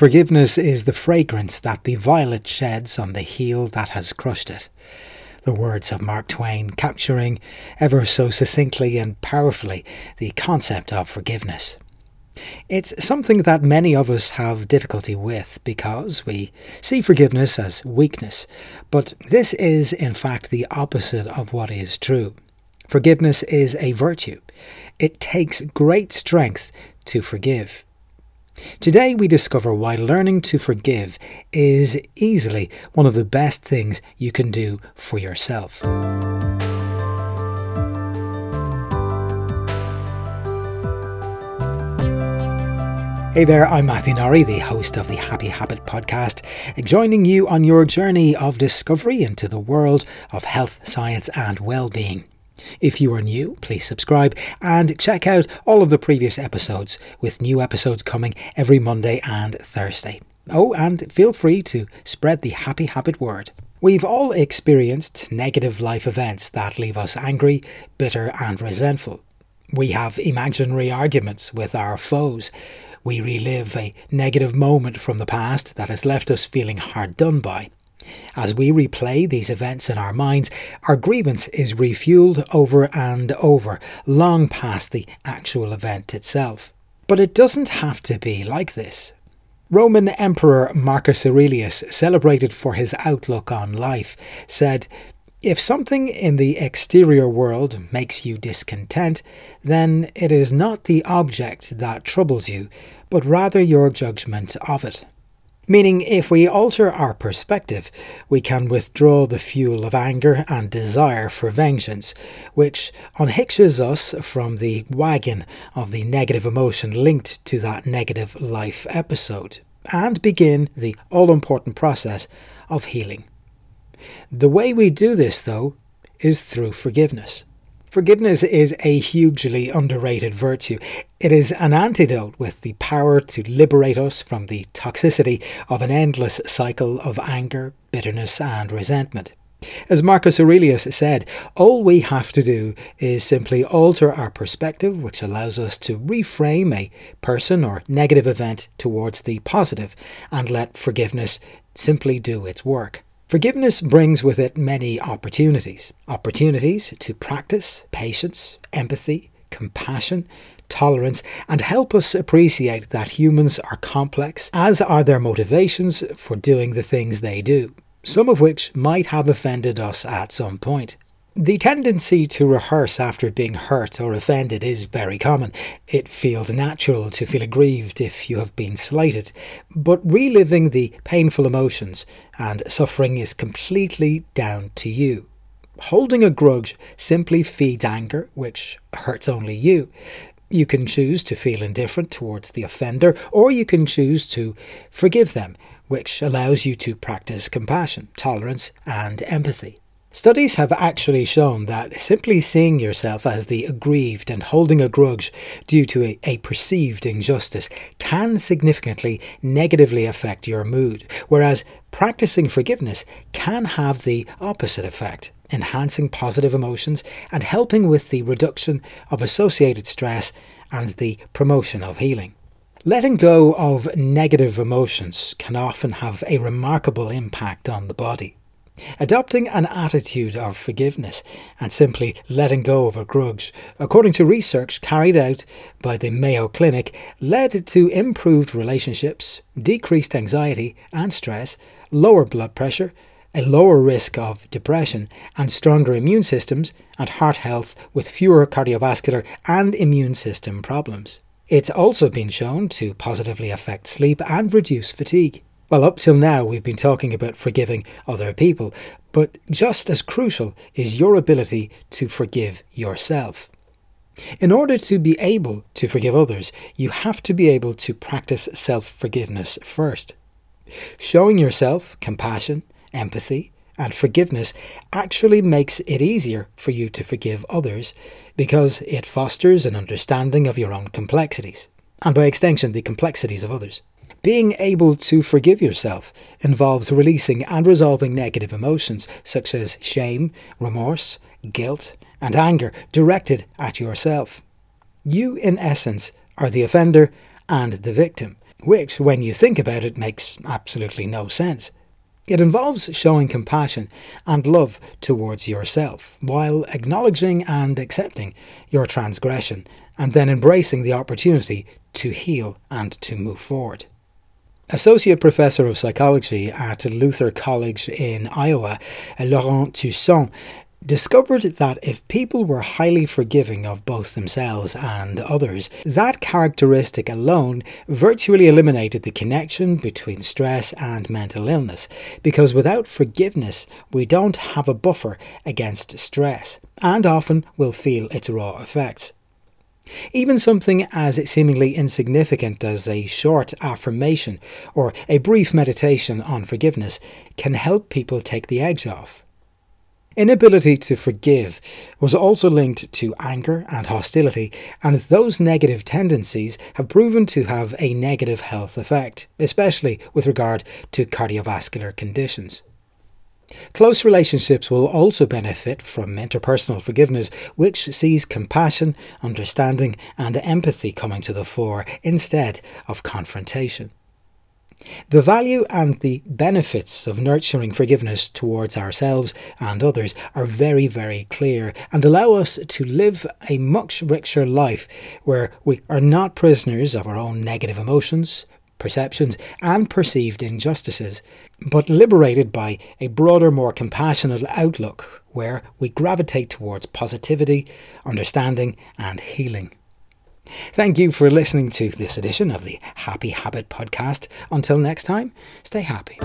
Forgiveness is the fragrance that the violet sheds on the heel that has crushed it. The words of Mark Twain capturing ever so succinctly and powerfully the concept of forgiveness. It's something that many of us have difficulty with because we see forgiveness as weakness, but this is in fact the opposite of what is true. Forgiveness is a virtue. It takes great strength to forgive. Today, we discover why learning to forgive is easily one of the best things you can do for yourself. Hey there, I'm Matthew Norrie, the host of the Happy Habit podcast, joining you on your journey of discovery into the world of health, science, and well-being. If you are new, please subscribe and check out all of the previous episodes, with new episodes coming every Monday and Thursday. Oh, and feel free to spread the happy habit word. We've all experienced negative life events that leave us angry, bitter, and resentful. We have imaginary arguments with our foes. We relive a negative moment from the past that has left us feeling hard done by. As we replay these events in our minds, our grievance is refueled over and over, long past the actual event itself. But it doesn't have to be like this. Roman Emperor Marcus Aurelius, celebrated for his outlook on life, said, If something in the exterior world makes you discontent, then it is not the object that troubles you, but rather your judgment of it. Meaning, if we alter our perspective, we can withdraw the fuel of anger and desire for vengeance, which unhitches us from the wagon of the negative emotion linked to that negative life episode, and begin the all important process of healing. The way we do this, though, is through forgiveness. Forgiveness is a hugely underrated virtue. It is an antidote with the power to liberate us from the toxicity of an endless cycle of anger, bitterness, and resentment. As Marcus Aurelius said, all we have to do is simply alter our perspective, which allows us to reframe a person or negative event towards the positive, and let forgiveness simply do its work. Forgiveness brings with it many opportunities opportunities to practice patience, empathy, compassion, tolerance, and help us appreciate that humans are complex, as are their motivations for doing the things they do, some of which might have offended us at some point. The tendency to rehearse after being hurt or offended is very common. It feels natural to feel aggrieved if you have been slighted, but reliving the painful emotions and suffering is completely down to you. Holding a grudge simply feeds anger, which hurts only you. You can choose to feel indifferent towards the offender, or you can choose to forgive them, which allows you to practice compassion, tolerance, and empathy. Studies have actually shown that simply seeing yourself as the aggrieved and holding a grudge due to a, a, perceived injustice can significantly negatively affect your mood, whereas practicing forgiveness can have the opposite effect, enhancing positive emotions and helping with the reduction of associated stress and the promotion of healing. Letting go of negative emotions can often have a remarkable impact on the body. Adopting an attitude of forgiveness and simply letting go of a grudge, according to research carried out by the Mayo Clinic, led to improved relationships, decreased anxiety and stress, lower blood pressure, a lower risk of depression, and stronger immune systems and heart health with fewer cardiovascular and immune system problems. It's also been shown to positively affect sleep and reduce fatigue. Well, up till now, we've been talking about forgiving other people, but just as crucial is your ability to forgive yourself. In order to be able to forgive others, you have to be able to practice self forgiveness first. Showing yourself compassion, empathy, and forgiveness actually makes it easier for you to forgive others because it fosters an understanding of your own complexities, and by extension, the complexities of others. Being able to forgive yourself involves releasing and resolving negative emotions such as shame, remorse, guilt, and anger directed at yourself. You, in essence, are the offender and the victim. which, when you think about it, makes absolutely no sense. It involves showing compassion and love towards yourself while acknowledging and accepting your transgression and then embracing the opportunity to heal and to move forward. Associate Professor of Psychology at Luther College in Iowa, Loren Toussaint, discovered that if people were highly forgiving of both themselves and others, that characteristic alone virtually eliminated the connection between stress and mental illness, because without forgiveness, we don't have a buffer against stress, and often will feel its raw effects. Even something as seemingly insignificant as a short affirmation or a brief meditation on forgiveness can help people take the edge off. Inability to forgive was also linked to anger and hostility, and those negative tendencies have proven to have a negative health effect, especially with regard to cardiovascular conditions. Close relationships will also benefit from interpersonal forgiveness, which sees compassion, understanding, and empathy coming to the fore instead of confrontation. The value and the benefits of nurturing forgiveness towards ourselves and others are very, very clear and allow us to live a much richer life where we are not prisoners of our own negative emotions, perceptions, and perceived injustices, but liberated by a broader, more compassionate outlook where we gravitate towards positivity, understanding, and healing. Thank you for listening to this edition of the Happy Habit Podcast. Until next time, stay happy.